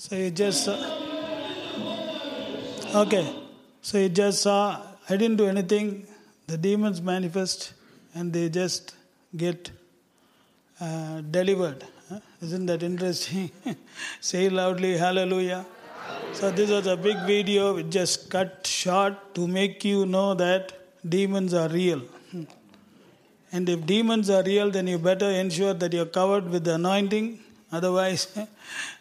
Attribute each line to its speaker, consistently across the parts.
Speaker 1: So you just saw. Okay. So you just saw, I didn't do anything. The demons manifest and they just get uh, delivered. Huh? Isn't that interesting? Say loudly, Hallelujah. So this was a big video. It just cut short to make you know that demons are real. Hmm. And if demons are real, then you better ensure that you're covered with the anointing. Otherwise,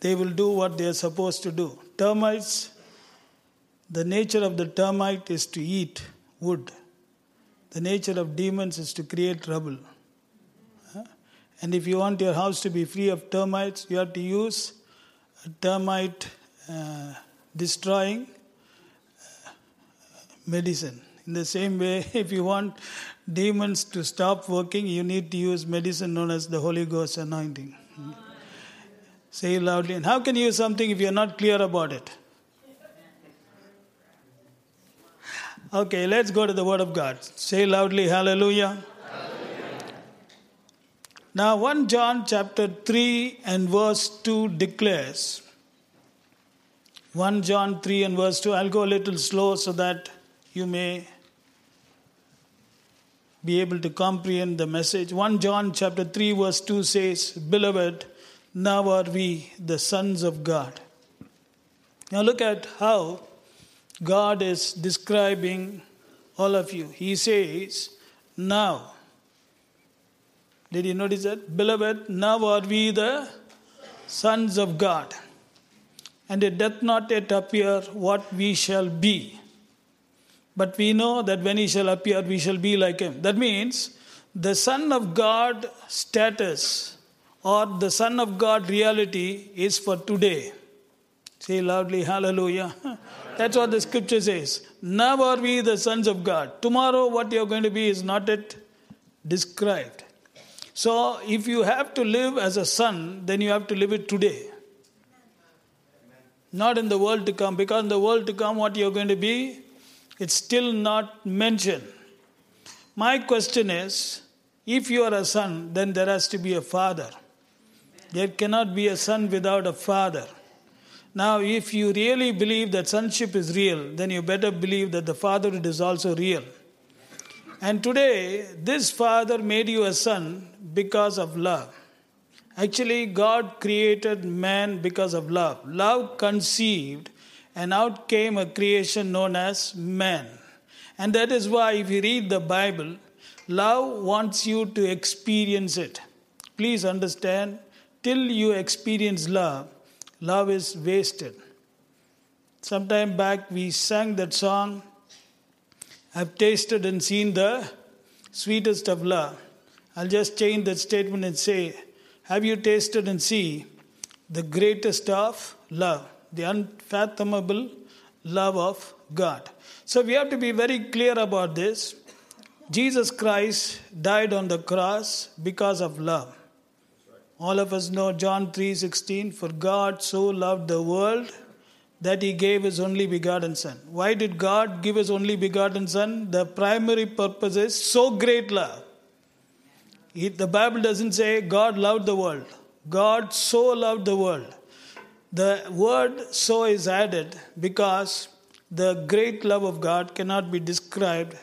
Speaker 1: they will do what they are supposed to do. Termites, the nature of the termite is to eat wood. The nature of demons is to create trouble. And if you want your house to be free of termites, you have to use a termite uh, destroying uh, medicine. In the same way, if you want demons to stop working, you need to use medicine known as the Holy Ghost anointing. Say loudly. And how can you use something if you're not clear about it? Okay, let's go to the Word of God. Say loudly, Hallelujah. Now, 1 John chapter 3 and verse 2 declares 1 John 3 and verse 2. I'll go a little slow so that you may be able to comprehend the message. 1 John chapter 3 verse 2 says, Beloved, now are we the sons of God. Now look at how God is describing all of you. He says, Now. Did you notice that? Beloved, now are we the sons of God. And it doth not yet appear what we shall be. But we know that when he shall appear, we shall be like him. That means the Son of God status or the Son of God reality is for today. Say loudly, Hallelujah. That's what the scripture says. Now are we the sons of God. Tomorrow, what you're going to be is not yet described. So, if you have to live as a son, then you have to live it today. Not in the world to come, because in the world to come, what you're going to be, it's still not mentioned. My question is if you are a son, then there has to be a father. There cannot be a son without a father. Now, if you really believe that sonship is real, then you better believe that the fatherhood is also real. And today, this father made you a son because of love. Actually, God created man because of love. Love conceived, and out came a creation known as man. And that is why, if you read the Bible, love wants you to experience it. Please understand, till you experience love, love is wasted. Sometime back, we sang that song, I've tasted and seen the sweetest of love. I'll just change that statement and say, Have you tasted and see the greatest of love, the unfathomable love of God? So we have to be very clear about this. Jesus Christ died on the cross because of love. All of us know John 3:16 for God so loved the world that he gave his only begotten son. Why did God give his only begotten son? The primary purpose is so great love. the Bible doesn't say God loved the world. God so loved the world. The word so is added because the great love of God cannot be described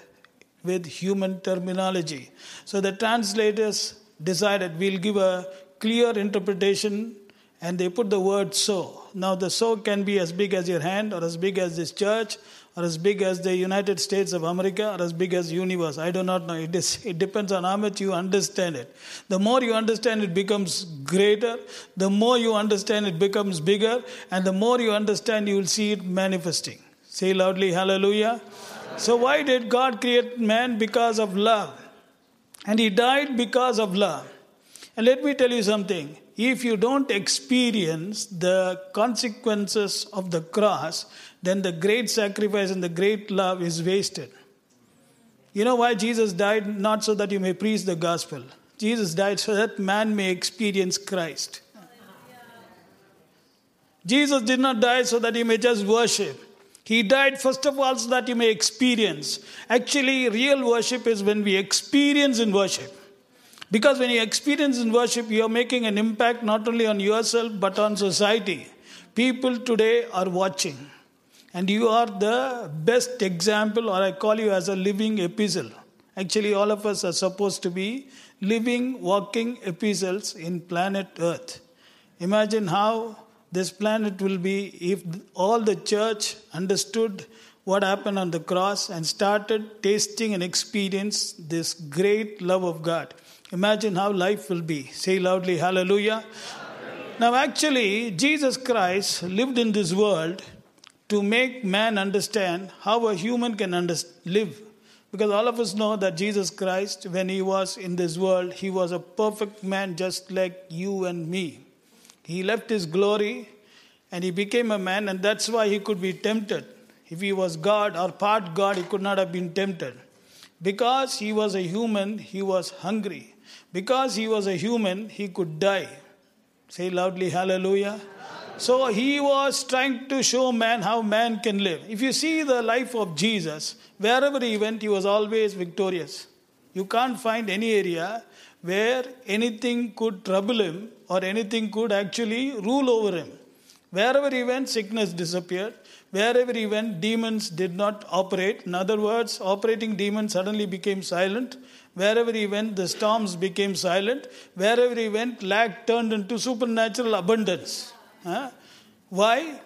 Speaker 1: with human terminology. So the translators decided we'll give a clear interpretation and they put the word so. Now, the so can be as big as your hand, or as big as this church, or as big as the United States of America, or as big as universe. I do not know. It, is, it depends on how much you understand it. The more you understand, it becomes greater. The more you understand, it becomes bigger. And the more you understand, you will see it manifesting. Say loudly, Hallelujah. So, why did God create man? Because of love. And he died because of love. And let me tell you something if you don't experience the consequences of the cross, then the great sacrifice and the great love is wasted. You know why Jesus died? Not so that you may preach the gospel. Jesus died so that man may experience Christ. Jesus did not die so that you may just worship. He died first of all so that you may experience. Actually, real worship is when we experience in worship. Because when you experience in worship, you are making an impact not only on yourself but on society. People today are watching, and you are the best example, or I call you as a living epistle. Actually, all of us are supposed to be living, walking epistles in planet Earth. Imagine how this planet will be if all the church understood what happened on the cross and started tasting and experience this great love of God. Imagine how life will be. Say loudly, Hallelujah. Now, actually, Jesus Christ lived in this world to make man understand how a human can under- live. Because all of us know that Jesus Christ, when he was in this world, he was a perfect man just like you and me. He left his glory and he became a man, and that's why he could be tempted. If he was God or part God, he could not have been tempted. Because he was a human, he was hungry. Because he was a human, he could die. Say loudly, Hallelujah. So he was trying to show man how man can live. If you see the life of Jesus, wherever he went, he was always victorious. You can't find any area where anything could trouble him or anything could actually rule over him. Wherever he went, sickness disappeared. Wherever he went, demons did not operate. In other words, operating demons suddenly became silent. Wherever he went, the storms became silent. Wherever he went, lack turned into supernatural abundance. Huh? Why?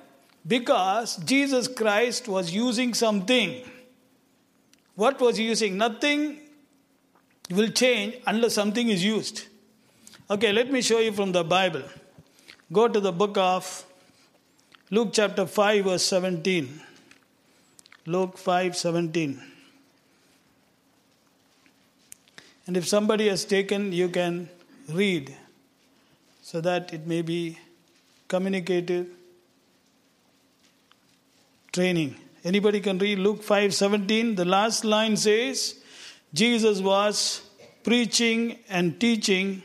Speaker 1: Because Jesus Christ was using something. What was he using? Nothing will change unless something is used. Okay, let me show you from the Bible. Go to the book of Luke chapter 5 verse 17. Luke 5 17. And if somebody has taken, you can read so that it may be communicative training. Anybody can read Luke 5 17. The last line says, Jesus was preaching and teaching.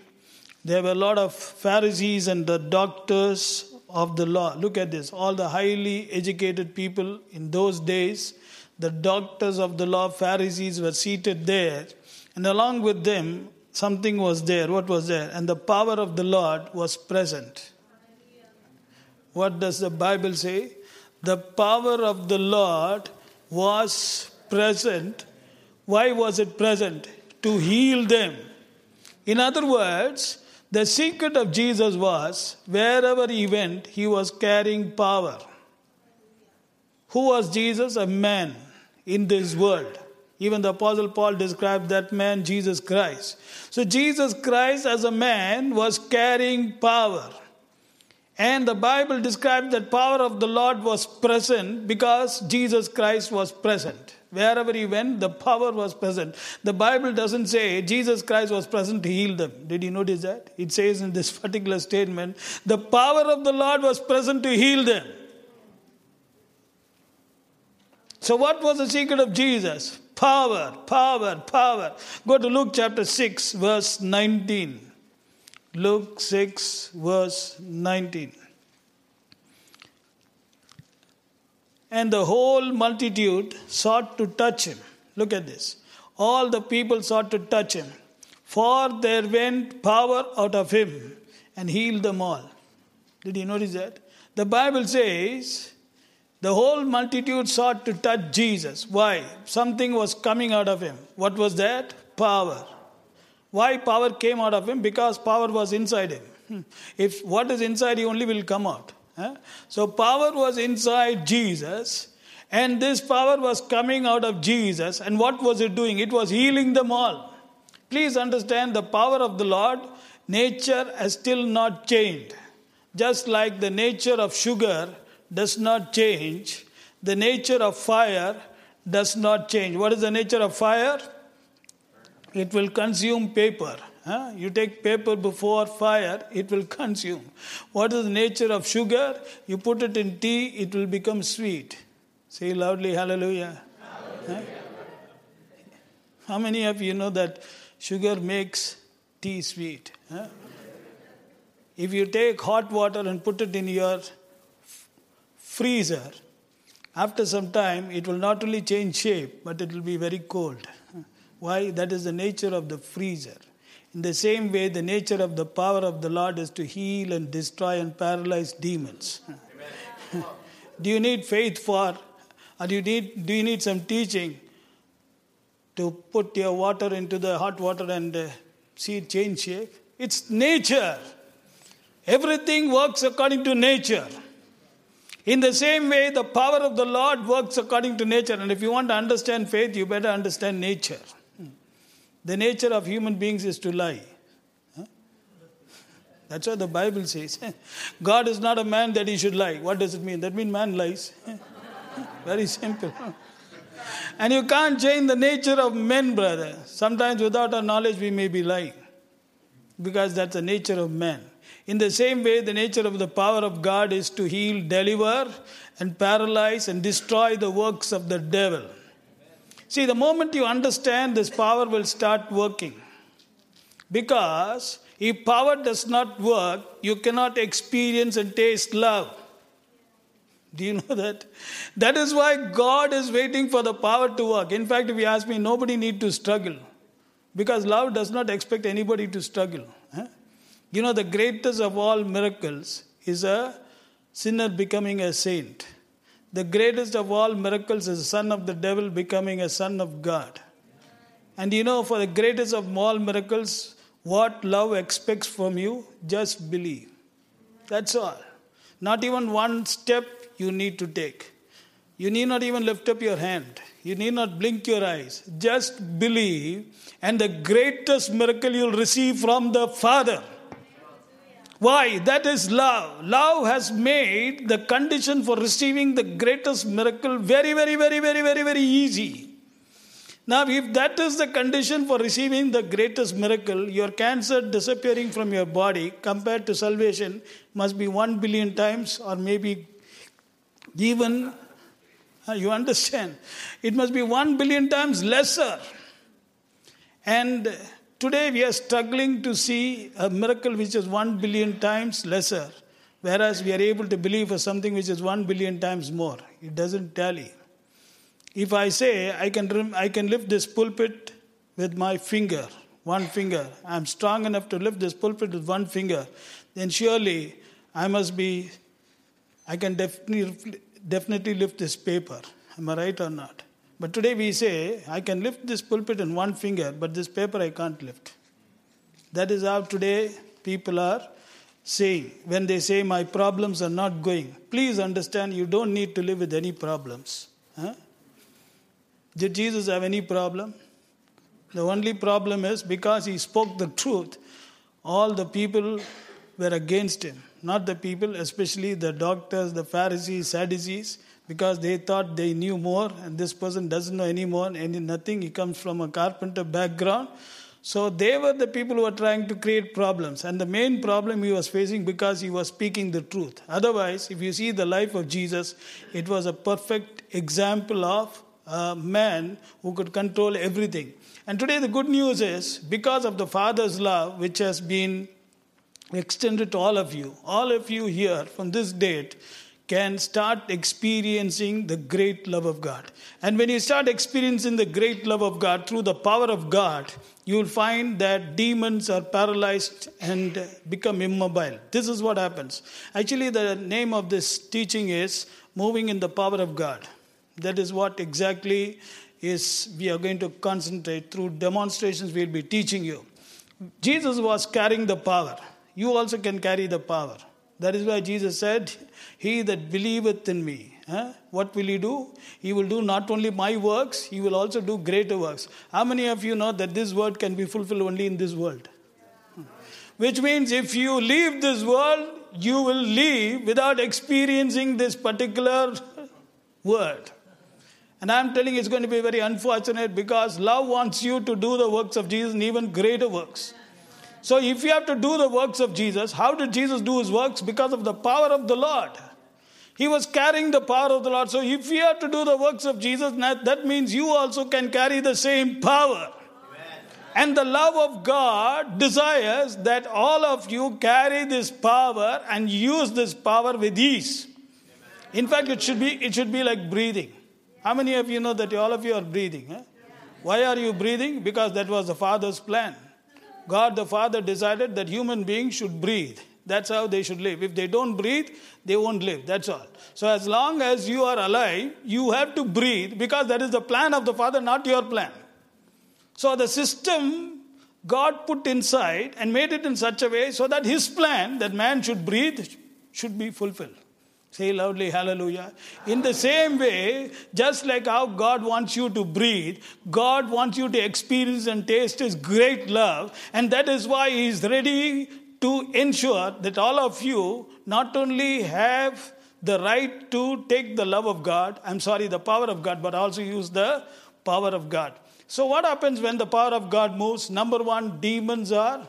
Speaker 1: There were a lot of Pharisees and the doctors of the law. Look at this. All the highly educated people in those days, the doctors of the law, Pharisees, were seated there. And along with them, something was there. What was there? And the power of the Lord was present. What does the Bible say? The power of the Lord was present. Why was it present? To heal them. In other words, the secret of Jesus was wherever he went, he was carrying power. Who was Jesus? A man in this world. Even the Apostle Paul described that man, Jesus Christ. So, Jesus Christ as a man was carrying power. And the Bible describes that power of the Lord was present because Jesus Christ was present. Wherever he went, the power was present. The Bible doesn't say Jesus Christ was present to heal them. Did you notice that? It says in this particular statement, the power of the Lord was present to heal them. So, what was the secret of Jesus? Power, power, power. Go to Luke chapter 6, verse 19. Luke 6, verse 19. And the whole multitude sought to touch him. Look at this. All the people sought to touch him, for there went power out of him and healed them all. Did you notice that? The Bible says the whole multitude sought to touch Jesus. Why? Something was coming out of him. What was that? Power. Why power came out of him? Because power was inside him. Hmm. If what is inside, he only will come out. So power was inside Jesus, and this power was coming out of Jesus. And what was it doing? It was healing them all. Please understand the power of the Lord, nature has still not changed. Just like the nature of sugar does not change, the nature of fire does not change. What is the nature of fire? It will consume paper. Huh? You take paper before fire, it will consume. What is the nature of sugar? You put it in tea, it will become sweet. Say loudly, hallelujah. Huh? How many of you know that sugar makes tea sweet? Huh? If you take hot water and put it in your freezer, after some time it will not only change shape, but it will be very cold. Why? That is the nature of the freezer. In the same way, the nature of the power of the Lord is to heal and destroy and paralyze demons. Do you need faith for, or do you need, do you need some teaching to put your water into the hot water and uh, see it change shape? It's nature. Everything works according to nature. In the same way, the power of the Lord works according to nature. And if you want to understand faith, you better understand nature. Hmm. The nature of human beings is to lie. That's what the Bible says. God is not a man that he should lie. What does it mean? That means man lies. Very simple. And you can't change the nature of men, brother. Sometimes without our knowledge, we may be lying. Because that's the nature of man. In the same way, the nature of the power of God is to heal, deliver, and paralyze and destroy the works of the devil. See, the moment you understand this power will start working. Because if power does not work, you cannot experience and taste love. Do you know that? That is why God is waiting for the power to work. In fact, if you ask me, nobody need to struggle. Because love does not expect anybody to struggle. You know, the greatest of all miracles is a sinner becoming a saint. The greatest of all miracles is a son of the devil becoming a son of God. And you know, for the greatest of all miracles, what love expects from you, just believe. That's all. Not even one step you need to take. You need not even lift up your hand. You need not blink your eyes. Just believe, and the greatest miracle you'll receive from the Father. Why? That is love. Love has made the condition for receiving the greatest miracle very, very, very, very, very, very easy. Now, if that is the condition for receiving the greatest miracle, your cancer disappearing from your body compared to salvation must be one billion times, or maybe even, you understand, it must be one billion times lesser. And Today we are struggling to see a miracle which is one billion times lesser, whereas we are able to believe for something which is one billion times more. It doesn't tally. If I say I can, I can lift this pulpit with my finger, one finger, I'm strong enough to lift this pulpit with one finger, then surely I must be, I can definitely lift this paper. Am I right or not? But today we say, I can lift this pulpit in one finger, but this paper I can't lift. That is how today people are saying. When they say, My problems are not going, please understand you don't need to live with any problems. Huh? Did Jesus have any problem? The only problem is because he spoke the truth, all the people were against him. Not the people, especially the doctors, the Pharisees, Sadducees because they thought they knew more and this person doesn't know any more any nothing. He comes from a carpenter background. So they were the people who were trying to create problems. And the main problem he was facing because he was speaking the truth. Otherwise if you see the life of jesus it was a perfect example of a man who could control everything. And today the good news is because of the father's love which has been extended to all of you all of you here from this date can start experiencing the great love of God. And when you start experiencing the great love of God through the power of God, you will find that demons are paralyzed and become immobile. This is what happens. Actually, the name of this teaching is Moving in the Power of God. That is what exactly is we are going to concentrate through demonstrations we'll be teaching you. Jesus was carrying the power. You also can carry the power. That is why Jesus said, He that believeth in me, eh, what will he do? He will do not only my works, he will also do greater works. How many of you know that this word can be fulfilled only in this world? Which means if you leave this world, you will leave without experiencing this particular word. And I'm telling you, it's going to be very unfortunate because love wants you to do the works of Jesus and even greater works. So, if you have to do the works of Jesus, how did Jesus do his works? Because of the power of the Lord. He was carrying the power of the Lord. So, if you have to do the works of Jesus, that means you also can carry the same power. And the love of God desires that all of you carry this power and use this power with ease. In fact, it should be, it should be like breathing. How many of you know that all of you are breathing? Eh? Why are you breathing? Because that was the Father's plan. God the Father decided that human beings should breathe. That's how they should live. If they don't breathe, they won't live. That's all. So, as long as you are alive, you have to breathe because that is the plan of the Father, not your plan. So, the system God put inside and made it in such a way so that His plan that man should breathe should be fulfilled. Say loudly, hallelujah. In the same way, just like how God wants you to breathe, God wants you to experience and taste His great love. And that is why He is ready to ensure that all of you not only have the right to take the love of God, I'm sorry, the power of God, but also use the power of God. So, what happens when the power of God moves? Number one, demons are,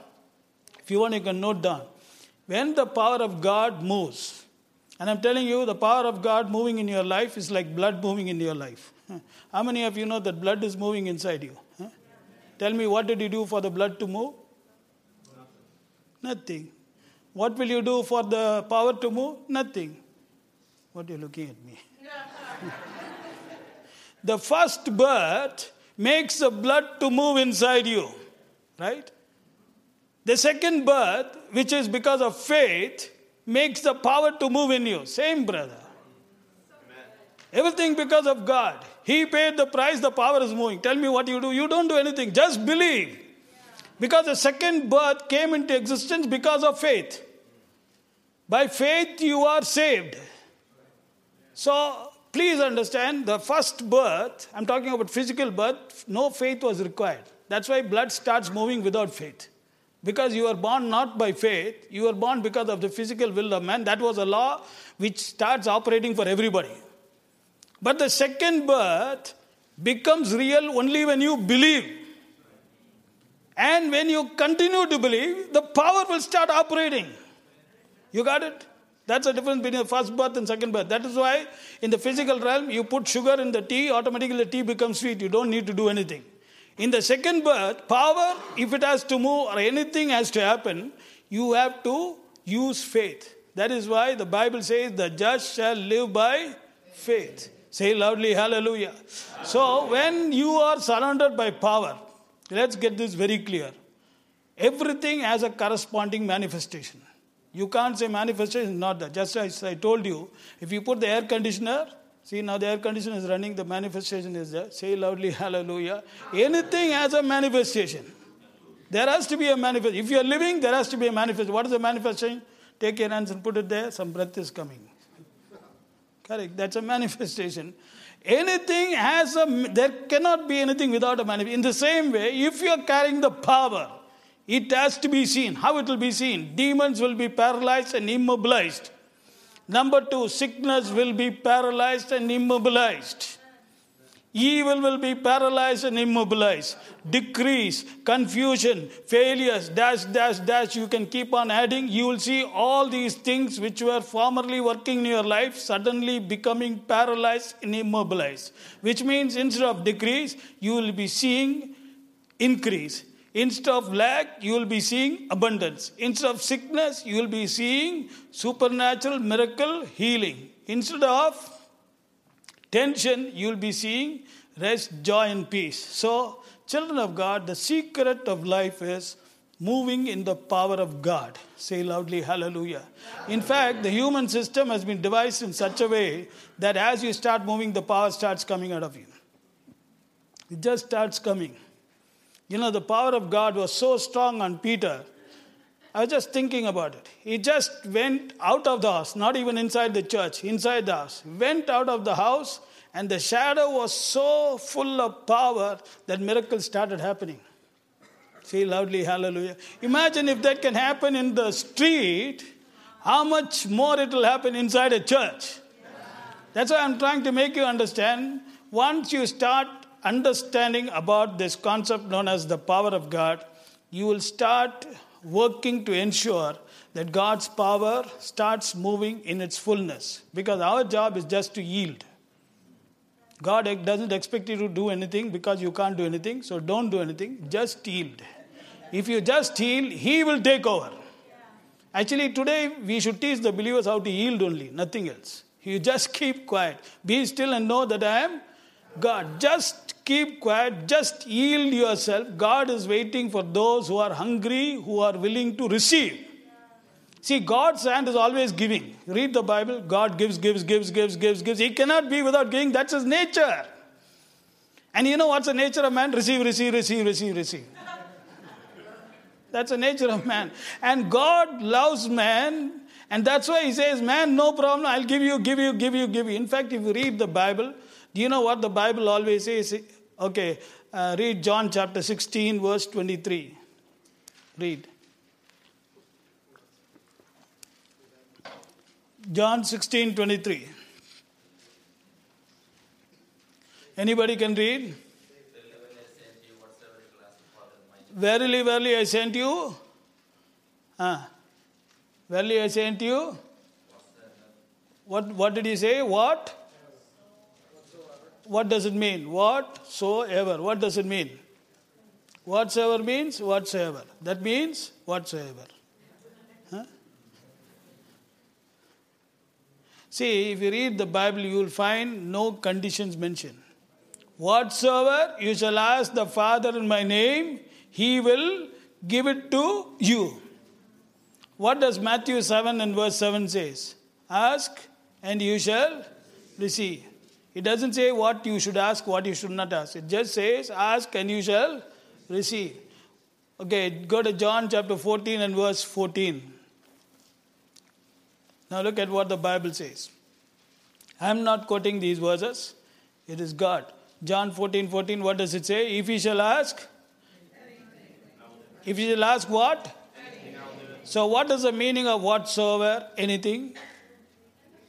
Speaker 1: if you want, you can note down. When the power of God moves, and I'm telling you, the power of God moving in your life is like blood moving in your life. How many of you know that blood is moving inside you? Tell me, what did you do for the blood to move? Nothing. What will you do for the power to move? Nothing. What are you looking at me? the first birth makes the blood to move inside you, right? The second birth, which is because of faith, makes the power to move in you. Same, brother. Everything because of God. He paid the price, the power is moving. Tell me what you do. You don't do anything, just believe. Because the second birth came into existence because of faith. By faith, you are saved. So, please understand the first birth, I'm talking about physical birth, no faith was required. That's why blood starts moving without faith. Because you are born not by faith, you are born because of the physical will of man. That was a law which starts operating for everybody. But the second birth becomes real only when you believe. And when you continue to believe, the power will start operating. You got it? That's the difference between the first birth and second birth. That is why in the physical realm, you put sugar in the tea, automatically the tea becomes sweet. You don't need to do anything. In the second birth, power, if it has to move or anything has to happen, you have to use faith. That is why the Bible says, the just shall live by faith. Say loudly, hallelujah. So, when you are surrounded by power, let's get this very clear. Everything has a corresponding manifestation. You can't say manifestation is not that. Just as I told you, if you put the air conditioner See, now the air conditioner is running, the manifestation is there. Say loudly, hallelujah. Anything has a manifestation. There has to be a manifestation. If you are living, there has to be a manifestation. What is the manifestation? Take your hands and put it there. Some breath is coming. Correct. That's a manifestation. Anything has a, there cannot be anything without a manifestation. In the same way, if you are carrying the power, it has to be seen. How it will be seen? Demons will be paralyzed and immobilized. Number two, sickness will be paralyzed and immobilized. Evil will be paralyzed and immobilized. Decrease, confusion, failures, dash, dash, dash. You can keep on adding. You will see all these things which were formerly working in your life suddenly becoming paralyzed and immobilized. Which means instead of decrease, you will be seeing increase. Instead of lack, you will be seeing abundance. Instead of sickness, you will be seeing supernatural miracle healing. Instead of tension, you will be seeing rest, joy, and peace. So, children of God, the secret of life is moving in the power of God. Say loudly, hallelujah. In fact, the human system has been devised in such a way that as you start moving, the power starts coming out of you. It just starts coming. You know, the power of God was so strong on Peter. I was just thinking about it. He just went out of the house, not even inside the church, inside the house. Went out of the house, and the shadow was so full of power that miracles started happening. Say loudly, hallelujah. Imagine if that can happen in the street, how much more it will happen inside a church. That's why I'm trying to make you understand. Once you start understanding about this concept known as the power of God, you will start working to ensure that God's power starts moving in its fullness. Because our job is just to yield. God doesn't expect you to do anything because you can't do anything, so don't do anything, just yield. If you just yield, He will take over. Actually, today we should teach the believers how to yield only, nothing else. You just keep quiet. Be still and know that I am God. Just keep quiet, just yield yourself. God is waiting for those who are hungry, who are willing to receive. See, God's hand is always giving. Read the Bible. God gives, gives, gives, gives, gives, gives. He cannot be without giving. That's his nature. And you know what's the nature of man? Receive, receive, receive, receive, receive. That's the nature of man. And God loves man, and that's why He says, Man, no problem, I'll give you, give you, give you, give you. In fact, if you read the Bible, do you know what the Bible always says? Okay, uh, read John chapter 16, verse 23. Read. John 16, 23. Anybody can read? Verily, verily, I sent you. Ah. Verily, I sent you. What, what did he say? What? What does it mean? Whatsoever. What does it mean? Whatsoever means whatsoever. That means whatsoever. Huh? See, if you read the Bible, you will find no conditions mentioned. Whatsoever you shall ask the Father in my name, he will give it to you. What does Matthew 7 and verse 7 says? Ask and you shall receive. It doesn't say what you should ask, what you should not ask. It just says, ask and you shall receive. Okay, go to John chapter 14 and verse 14. Now look at what the Bible says. I'm not quoting these verses, it is God. John 14 14, what does it say? If he shall ask, if you shall ask what? So, what is the meaning of whatsoever? Anything?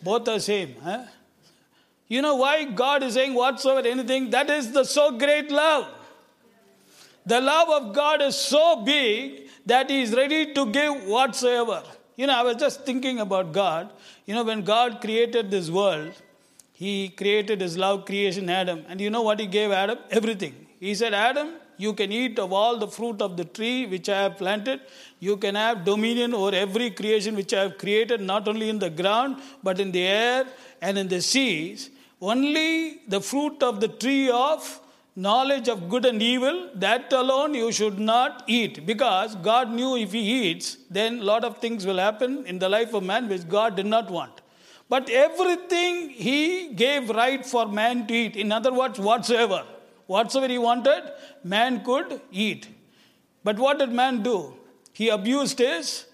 Speaker 1: Both are same. Huh? You know why God is saying whatsoever, anything? That is the so great love. The love of God is so big that He is ready to give whatsoever. You know, I was just thinking about God. You know, when God created this world, He created His love creation, Adam. And you know what He gave Adam? Everything. He said, Adam, you can eat of all the fruit of the tree which I have planted. You can have dominion over every creation which I have created, not only in the ground, but in the air and in the seas. Only the fruit of the tree of knowledge of good and evil, that alone you should not eat. Because God knew if he eats, then a lot of things will happen in the life of man which God did not want. But everything he gave right for man to eat. In other words, whatsoever. Whatsoever he wanted, man could eat. But what did man do? He abused his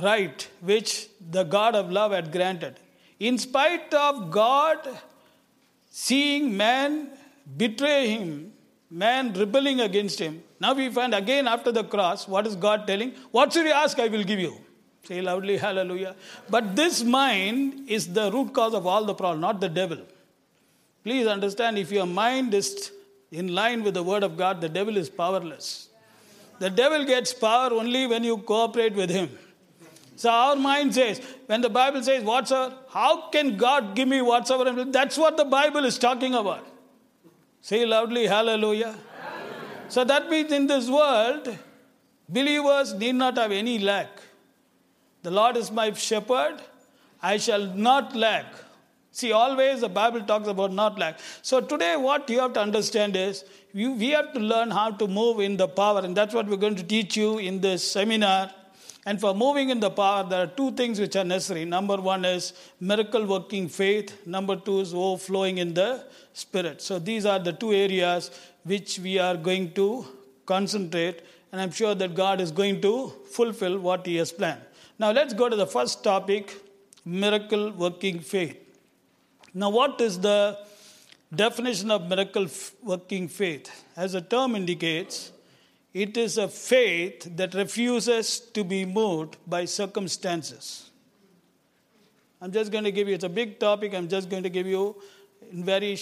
Speaker 1: right, which the God of love had granted. In spite of God seeing man betray him, man rebelling against him, now we find again after the cross, what is God telling? What should you ask? I will give you. Say loudly, hallelujah. But this mind is the root cause of all the problem, not the devil. Please understand if your mind is in line with the word of God, the devil is powerless. The devil gets power only when you cooperate with him. So our mind says, when the Bible says, whatsoever, how can God give me whatsoever? That's what the Bible is talking about. Say loudly, hallelujah. hallelujah. So that means in this world, believers need not have any lack. The Lord is my shepherd, I shall not lack. See, always the Bible talks about not lack. So today, what you have to understand is we have to learn how to move in the power, and that's what we're going to teach you in this seminar. And for moving in the power, there are two things which are necessary. Number one is miracle working faith. Number two is overflowing in the spirit. So these are the two areas which we are going to concentrate, and I'm sure that God is going to fulfill what He has planned. Now let's go to the first topic miracle working faith. Now, what is the definition of miracle working faith? As the term indicates, it is a faith that refuses to be moved by circumstances. I'm just going to give you, it's a big topic, I'm just going to give you in very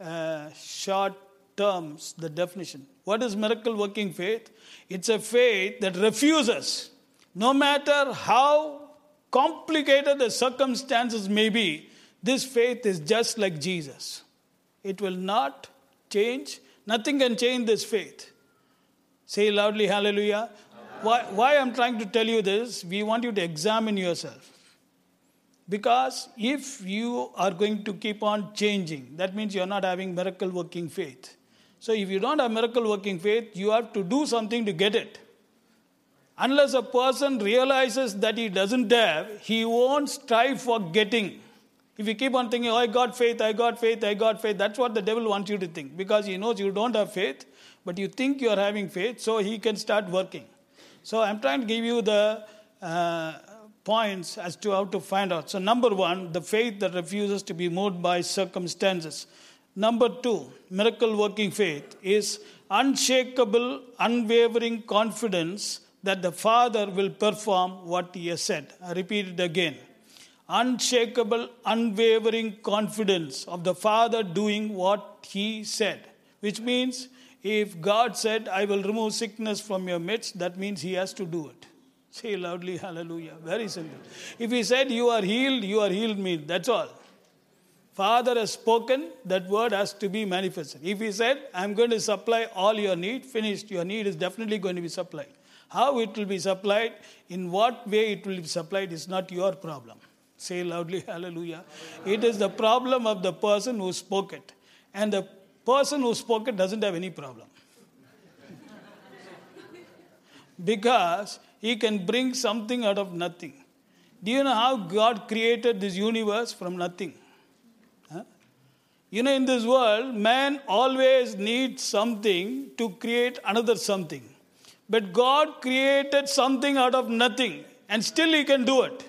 Speaker 1: uh, short terms the definition. What is miracle working faith? It's a faith that refuses, no matter how complicated the circumstances may be, this faith is just like Jesus. It will not change. Nothing can change this faith. Say loudly, hallelujah. Why, why I'm trying to tell you this, we want you to examine yourself. Because if you are going to keep on changing, that means you're not having miracle working faith. So if you don't have miracle working faith, you have to do something to get it. Unless a person realizes that he doesn't have, he won't strive for getting. If you keep on thinking, oh, I got faith, I got faith, I got faith, that's what the devil wants you to think because he knows you don't have faith, but you think you are having faith, so he can start working. So I'm trying to give you the uh, points as to how to find out. So, number one, the faith that refuses to be moved by circumstances. Number two, miracle working faith is unshakable, unwavering confidence that the Father will perform what He has said. I repeat it again. Unshakable, unwavering confidence of the Father doing what He said, which means if God said, I will remove sickness from your midst, that means He has to do it. Say loudly, hallelujah. Very simple. If He said, You are healed, you are healed, me. that's all. Father has spoken, that word has to be manifested. If He said, I'm going to supply all your need, finished, your need is definitely going to be supplied. How it will be supplied, in what way it will be supplied, is not your problem. Say loudly, hallelujah. It is the problem of the person who spoke it. And the person who spoke it doesn't have any problem. because he can bring something out of nothing. Do you know how God created this universe from nothing? You know, in this world, man always needs something to create another something. But God created something out of nothing, and still He can do it.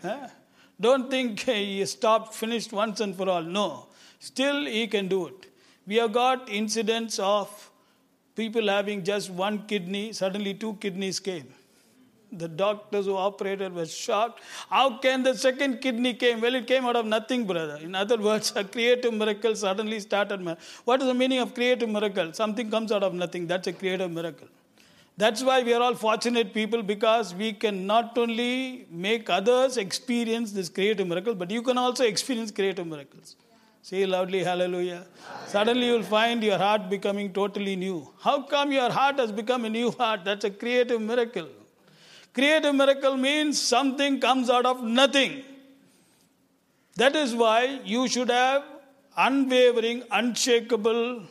Speaker 1: Huh? Don't think He stopped, finished once and for all. No. Still He can do it. We have got incidents of people having just one kidney, suddenly two kidneys came. The doctors who operated were shocked. How can the second kidney came? Well, it came out of nothing, brother. In other words, a creative miracle suddenly started. What is the meaning of creative miracle? Something comes out of nothing. That's a creative miracle. That's why we are all fortunate people because we can not only make others experience this creative miracle, but you can also experience creative miracles. Say loudly, hallelujah. Suddenly you'll find your heart becoming totally new. How come your heart has become a new heart? That's a creative miracle. Creative miracle means something comes out of nothing. That is why you should have unwavering, unshakable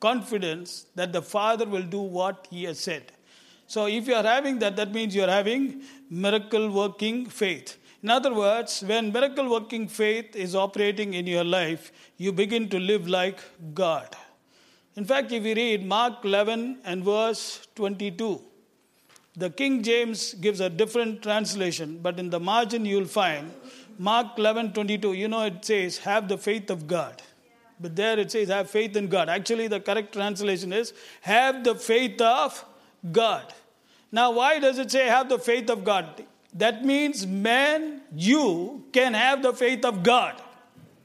Speaker 1: confidence that the Father will do what He has said. So, if you are having that, that means you are having miracle working faith. In other words, when miracle working faith is operating in your life, you begin to live like God. In fact, if you read Mark 11 and verse 22, the King James gives a different translation, but in the margin you'll find Mark 11 22. You know, it says, Have the faith of God. But there it says, Have faith in God. Actually, the correct translation is, Have the faith of God. Now, why does it say, Have the faith of God? That means, man, you can have the faith of God.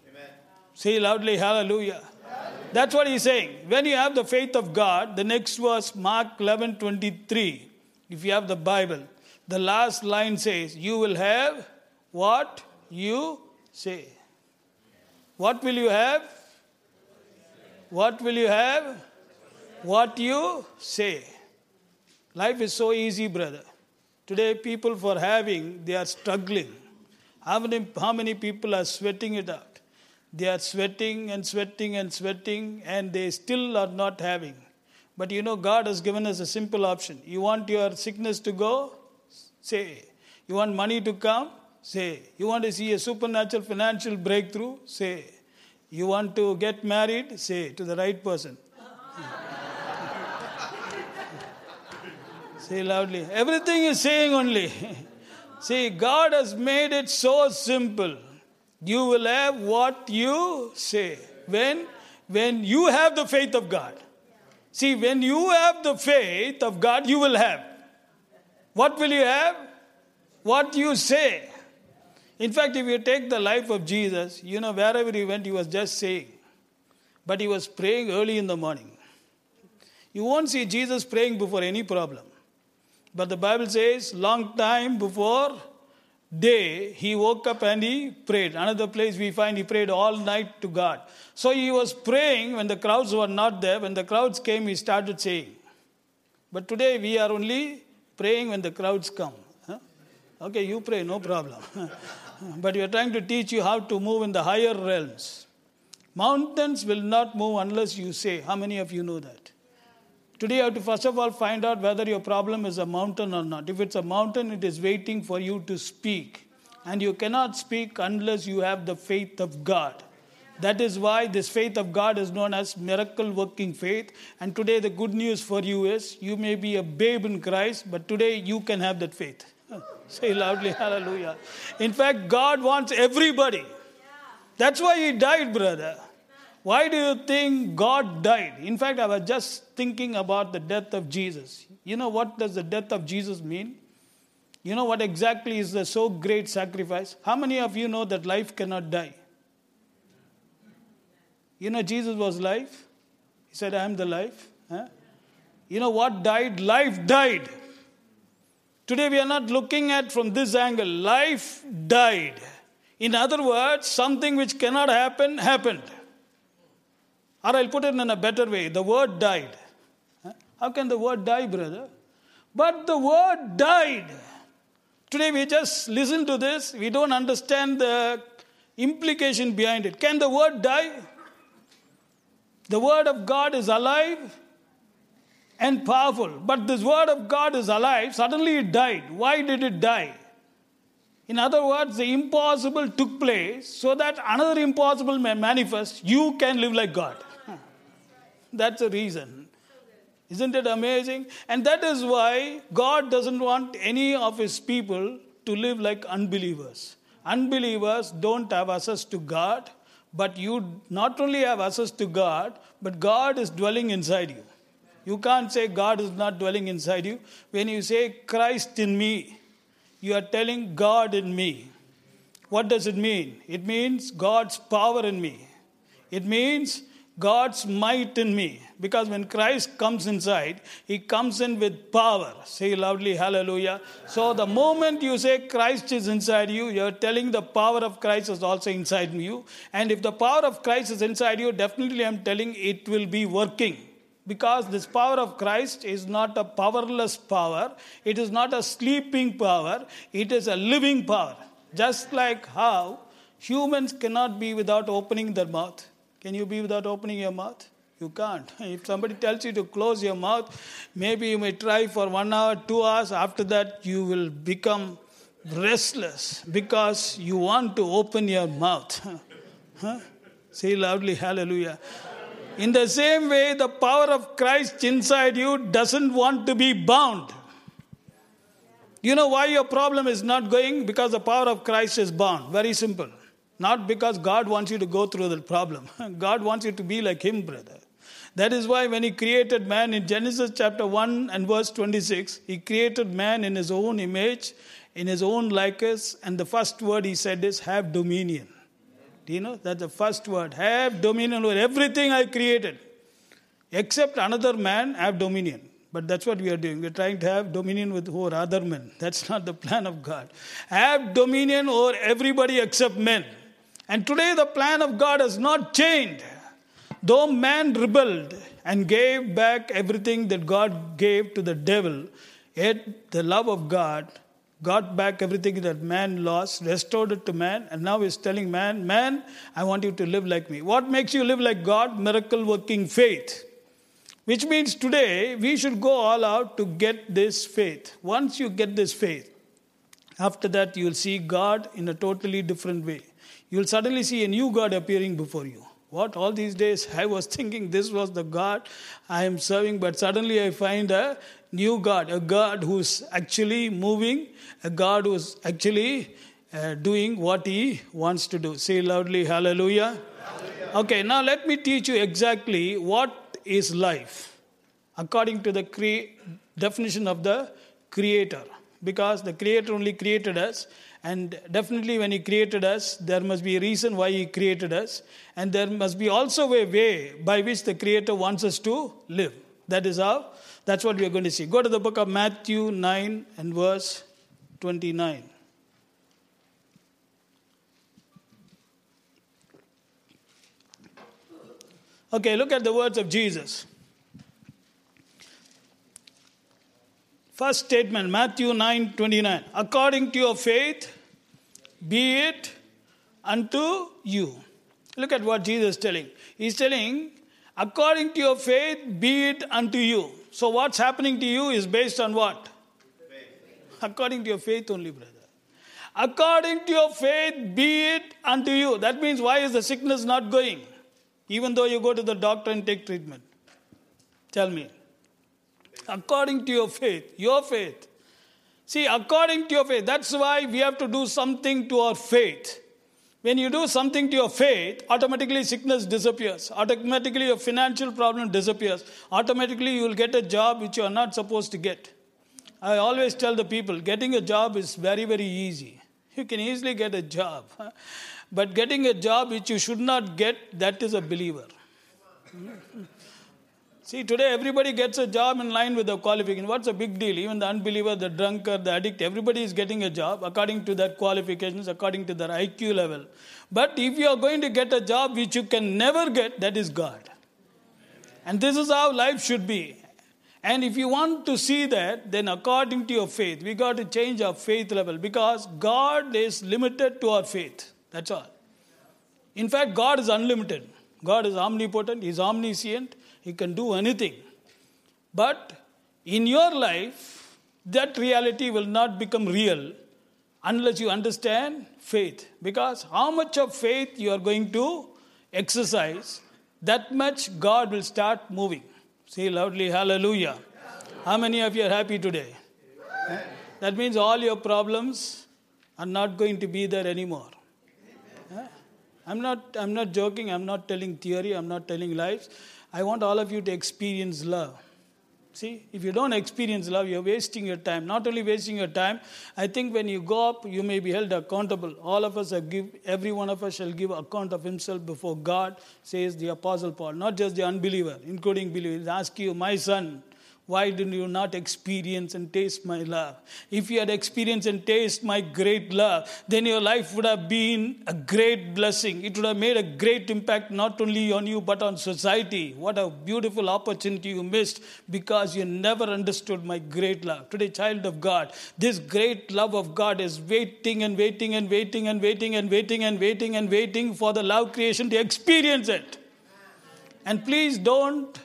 Speaker 1: Amen. Say loudly, Hallelujah. hallelujah. That's what he's saying. When you have the faith of God, the next verse, Mark 11 23 if you have the Bible, the last line says, You will have what you say. What will you have? What will you have? What you say. Life is so easy, brother. Today, people for having, they are struggling. How many, how many people are sweating it out? They are sweating and sweating and sweating, and they still are not having. But you know, God has given us a simple option. You want your sickness to go? Say. You want money to come? Say. You want to see a supernatural financial breakthrough? Say. You want to get married? Say to the right person. say loudly. Everything is saying only. See, God has made it so simple. You will have what you say. When? When you have the faith of God. See, when you have the faith of God, you will have. What will you have? What you say. In fact, if you take the life of Jesus, you know, wherever he went, he was just saying. But he was praying early in the morning. You won't see Jesus praying before any problem. But the Bible says, long time before day, he woke up and he prayed. Another place we find he prayed all night to God. So he was praying when the crowds were not there. When the crowds came, he started saying. But today we are only praying when the crowds come. Huh? Okay, you pray, no problem. but we are trying to teach you how to move in the higher realms. Mountains will not move unless you say. How many of you know that? Today, you have to first of all find out whether your problem is a mountain or not. If it's a mountain, it is waiting for you to speak. And you cannot speak unless you have the faith of God. That is why this faith of God is known as miracle working faith. And today, the good news for you is you may be a babe in Christ, but today you can have that faith. Say loudly, hallelujah. In fact, God wants everybody. That's why He died, brother. Why do you think God died? In fact, I was just thinking about the death of Jesus. You know what does the death of Jesus mean? You know what exactly is the so great sacrifice? How many of you know that life cannot die? You know Jesus was life. He said, I am the life. Huh? You know what died? Life died. Today we are not looking at from this angle. Life died. In other words, something which cannot happen happened. Or I'll put it in a better way the word died. How can the word die, brother? But the word died. Today we just listen to this, we don't understand the implication behind it. Can the word die? The word of God is alive and powerful. But this word of God is alive, suddenly it died. Why did it die? In other words, the impossible took place so that another impossible may manifest. You can live like God. That's the reason. Isn't it amazing? And that is why God doesn't want any of his people to live like unbelievers. Unbelievers don't have access to God, but you not only have access to God, but God is dwelling inside you. You can't say God is not dwelling inside you. When you say Christ in me, you are telling God in me. What does it mean? It means God's power in me. It means God's might in me. Because when Christ comes inside, He comes in with power. Say loudly, Hallelujah. So the moment you say Christ is inside you, you're telling the power of Christ is also inside you. And if the power of Christ is inside you, definitely I'm telling it will be working. Because this power of Christ is not a powerless power, it is not a sleeping power, it is a living power. Just like how humans cannot be without opening their mouth can you be without opening your mouth? You can't. If somebody tells you to close your mouth, maybe you may try for one hour, two hours. After that, you will become restless because you want to open your mouth. Huh? Say loudly, hallelujah. In the same way, the power of Christ inside you doesn't want to be bound. You know why your problem is not going? Because the power of Christ is bound. Very simple. Not because God wants you to go through the problem. God wants you to be like Him, brother. That is why when He created man in Genesis chapter 1 and verse 26, He created man in His own image, in His own likeness, and the first word He said is, Have dominion. Do you know? That's the first word. Have dominion over everything I created. Except another man, have dominion. But that's what we are doing. We're trying to have dominion with over other men. That's not the plan of God. Have dominion over everybody except men. And today the plan of God has not changed. Though man rebelled and gave back everything that God gave to the devil, yet the love of God got back everything that man lost, restored it to man, and now is telling man, Man, I want you to live like me. What makes you live like God? Miracle working faith. Which means today we should go all out to get this faith. Once you get this faith, after that you will see God in a totally different way you'll suddenly see a new God appearing before you. What? All these days I was thinking this was the God I am serving, but suddenly I find a new God, a God who's actually moving, a God who's actually uh, doing what He wants to do. Say loudly, Hallelujah. Hallelujah. Okay, now let me teach you exactly what is life according to the cre- definition of the Creator. Because the Creator only created us and definitely, when He created us, there must be a reason why He created us. And there must be also a way by which the Creator wants us to live. That is how, that's what we are going to see. Go to the book of Matthew 9 and verse 29. Okay, look at the words of Jesus. First statement, Matthew 9 29. According to your faith, be it unto you. Look at what Jesus is telling. He's telling, According to your faith, be it unto you. So, what's happening to you is based on what? According to your faith only, brother. According to your faith, be it unto you. That means, why is the sickness not going? Even though you go to the doctor and take treatment. Tell me. According to your faith, your faith. See, according to your faith, that's why we have to do something to our faith. When you do something to your faith, automatically sickness disappears. Automatically your financial problem disappears. Automatically you will get a job which you are not supposed to get. I always tell the people getting a job is very, very easy. You can easily get a job. But getting a job which you should not get, that is a believer. See, today everybody gets a job in line with the qualification. What's a big deal? Even the unbeliever, the drunkard, the addict, everybody is getting a job according to their qualifications, according to their IQ level. But if you are going to get a job which you can never get, that is God. And this is how life should be. And if you want to see that, then according to your faith, we got to change our faith level because God is limited to our faith. That's all. In fact, God is unlimited. God is omnipotent, He's omniscient, He can do anything. But in your life, that reality will not become real unless you understand faith. Because how much of faith you are going to exercise, that much God will start moving. Say loudly, Hallelujah. How many of you are happy today? That means all your problems are not going to be there anymore. I'm not, I'm not joking, I'm not telling theory, I'm not telling lies. I want all of you to experience love. See, if you don't experience love, you're wasting your time. Not only wasting your time, I think when you go up, you may be held accountable. All of us give, every one of us shall give account of himself before God, says the Apostle Paul. Not just the unbeliever, including believers. Ask you, my son, why didn't you not experience and taste my love? If you had experienced and tasted my great love, then your life would have been a great blessing. It would have made a great impact not only on you but on society. What a beautiful opportunity you missed because you never understood my great love. Today, child of God, this great love of God is waiting and waiting and waiting and waiting and waiting and waiting and waiting for the love creation to experience it. And please don't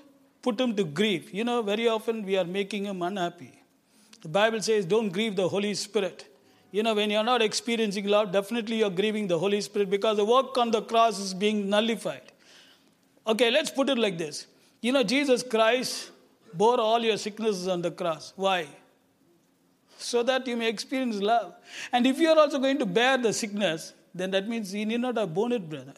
Speaker 1: put him to grief. You know, very often we are making him unhappy. The Bible says, don't grieve the Holy Spirit. You know, when you're not experiencing love, definitely you're grieving the Holy Spirit because the work on the cross is being nullified. Okay, let's put it like this. You know, Jesus Christ bore all your sicknesses on the cross. Why? So that you may experience love. And if you are also going to bear the sickness, then that means you need not have borne it, brother.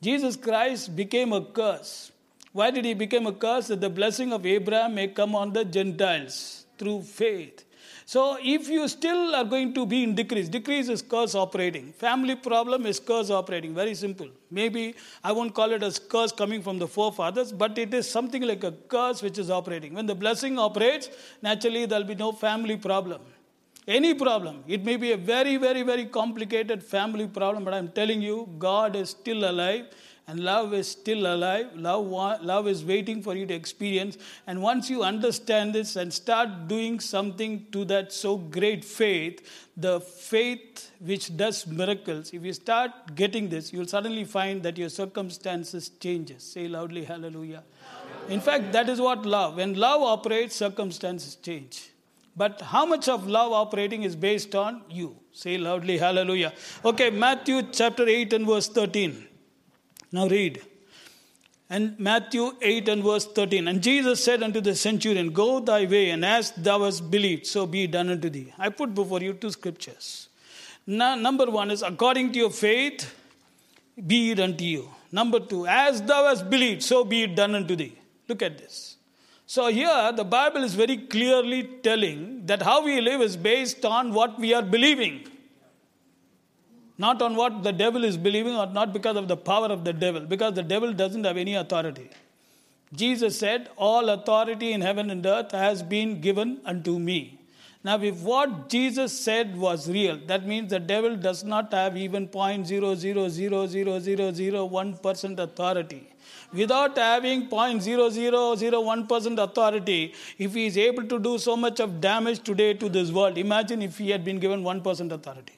Speaker 1: Jesus Christ became a curse why did he become a curse? That the blessing of Abraham may come on the Gentiles through faith. So if you still are going to be in decrease, decrease is curse operating. Family problem is curse operating. Very simple. Maybe I won't call it as curse coming from the forefathers, but it is something like a curse which is operating. When the blessing operates, naturally there'll be no family problem. Any problem. It may be a very, very, very complicated family problem, but I'm telling you, God is still alive and love is still alive. Love, love is waiting for you to experience. And once you understand this and start doing something to that so great faith, the faith which does miracles, if you start getting this, you'll suddenly find that your circumstances changes. Say loudly, hallelujah. In fact, that is what love. When love operates, circumstances change. But how much of love operating is based on you? Say loudly, hallelujah. Okay, Matthew chapter 8 and verse 13. Now read. And Matthew 8 and verse 13. And Jesus said unto the centurion, Go thy way, and as thou hast believed, so be it done unto thee. I put before you two scriptures. Now, number one is, according to your faith, be it unto you. Number two, as thou hast believed, so be it done unto thee. Look at this. So here, the Bible is very clearly telling that how we live is based on what we are believing not on what the devil is believing or not because of the power of the devil, because the devil doesn't have any authority. Jesus said, All authority in heaven and earth has been given unto me. Now, if what Jesus said was real, that means the devil does not have even 0.0000001% authority. Without having 0.0001% authority, if he is able to do so much of damage today to this world, imagine if he had been given 1% authority.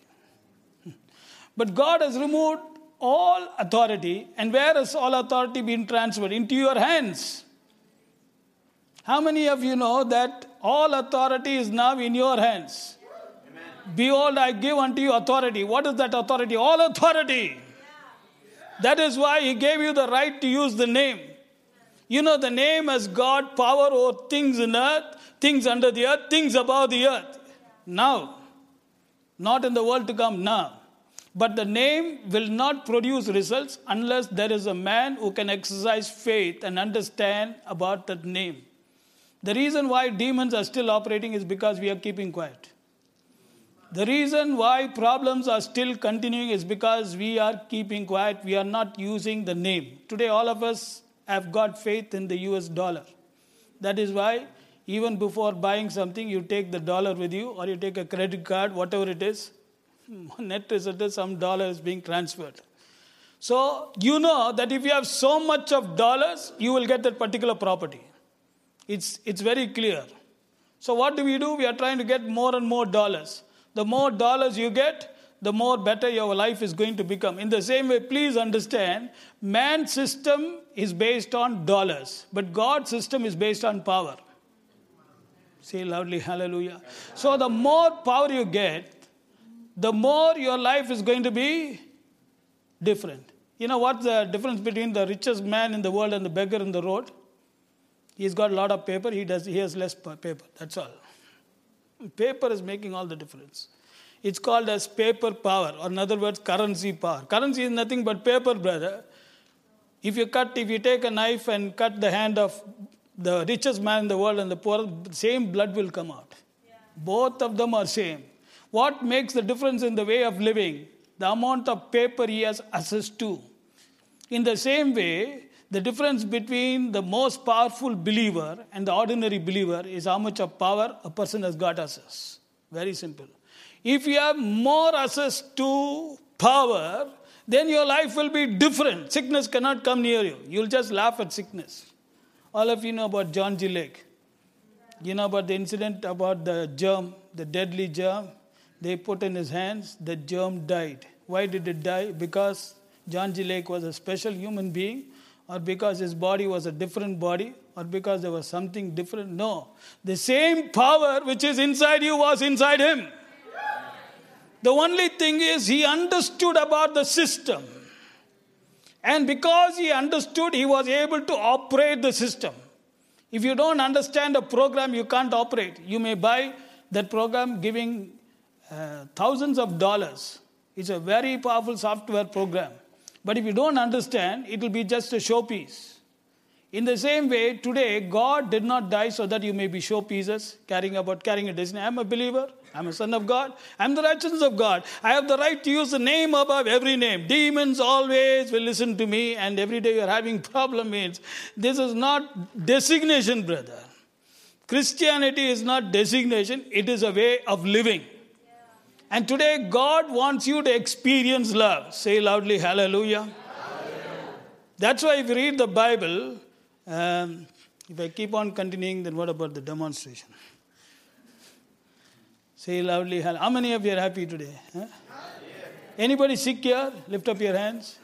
Speaker 1: But God has removed all authority. And where has all authority been transferred? Into your hands. How many of you know that all authority is now in your hands? Amen. Behold, I give unto you authority. What is that authority? All authority. That is why He gave you the right to use the name. You know, the name has got power over things in earth, things under the earth, things above the earth. Now, not in the world to come, now. But the name will not produce results unless there is a man who can exercise faith and understand about that name. The reason why demons are still operating is because we are keeping quiet. The reason why problems are still continuing is because we are keeping quiet. We are not using the name. Today, all of us have got faith in the US dollar. That is why, even before buying something, you take the dollar with you or you take a credit card, whatever it is. Net result is some dollar is being transferred. So, you know that if you have so much of dollars, you will get that particular property. It's, it's very clear. So, what do we do? We are trying to get more and more dollars. The more dollars you get, the more better your life is going to become. In the same way, please understand, man's system is based on dollars, but God's system is based on power. Say loudly, hallelujah. So, the more power you get, the more your life is going to be different. You know what's the difference between the richest man in the world and the beggar in the road? He's got a lot of paper, he, does, he has less paper. That's all. Paper is making all the difference. It's called as paper power, or in other words, currency power. Currency is nothing but paper, brother. If you cut, if you take a knife and cut the hand of the richest man in the world and the poor, same blood will come out. Yeah. Both of them are same. What makes the difference in the way of living? The amount of paper he has access to. In the same way, the difference between the most powerful believer and the ordinary believer is how much of power a person has got access. Very simple. If you have more access to power, then your life will be different. Sickness cannot come near you. You'll just laugh at sickness. All of you know about John G. Lake. You know about the incident about the germ, the deadly germ. They put in his hands, the germ died. Why did it die? Because John G. Lake was a special human being or because his body was a different body, or because there was something different. No. The same power which is inside you was inside him. The only thing is, he understood about the system. And because he understood, he was able to operate the system. If you don't understand a program, you can't operate. You may buy that program giving uh, thousands of dollars. It's a very powerful software program. But if you don't understand, it will be just a showpiece. In the same way, today, God did not die so that you may be showpieces, carrying about carrying a destiny. I'm a believer. I'm a son of God. I'm the righteousness of God. I have the right to use the name above every name. Demons always will listen to me, and every day you're having problem means this is not designation, brother. Christianity is not designation, it is a way of living. And today, God wants you to experience love. Say loudly, Hallelujah. hallelujah. That's why if you read the Bible, um, if I keep on continuing, then what about the demonstration? Say loudly, How many of you are happy today? Huh? Anybody sick here? Lift up your hands.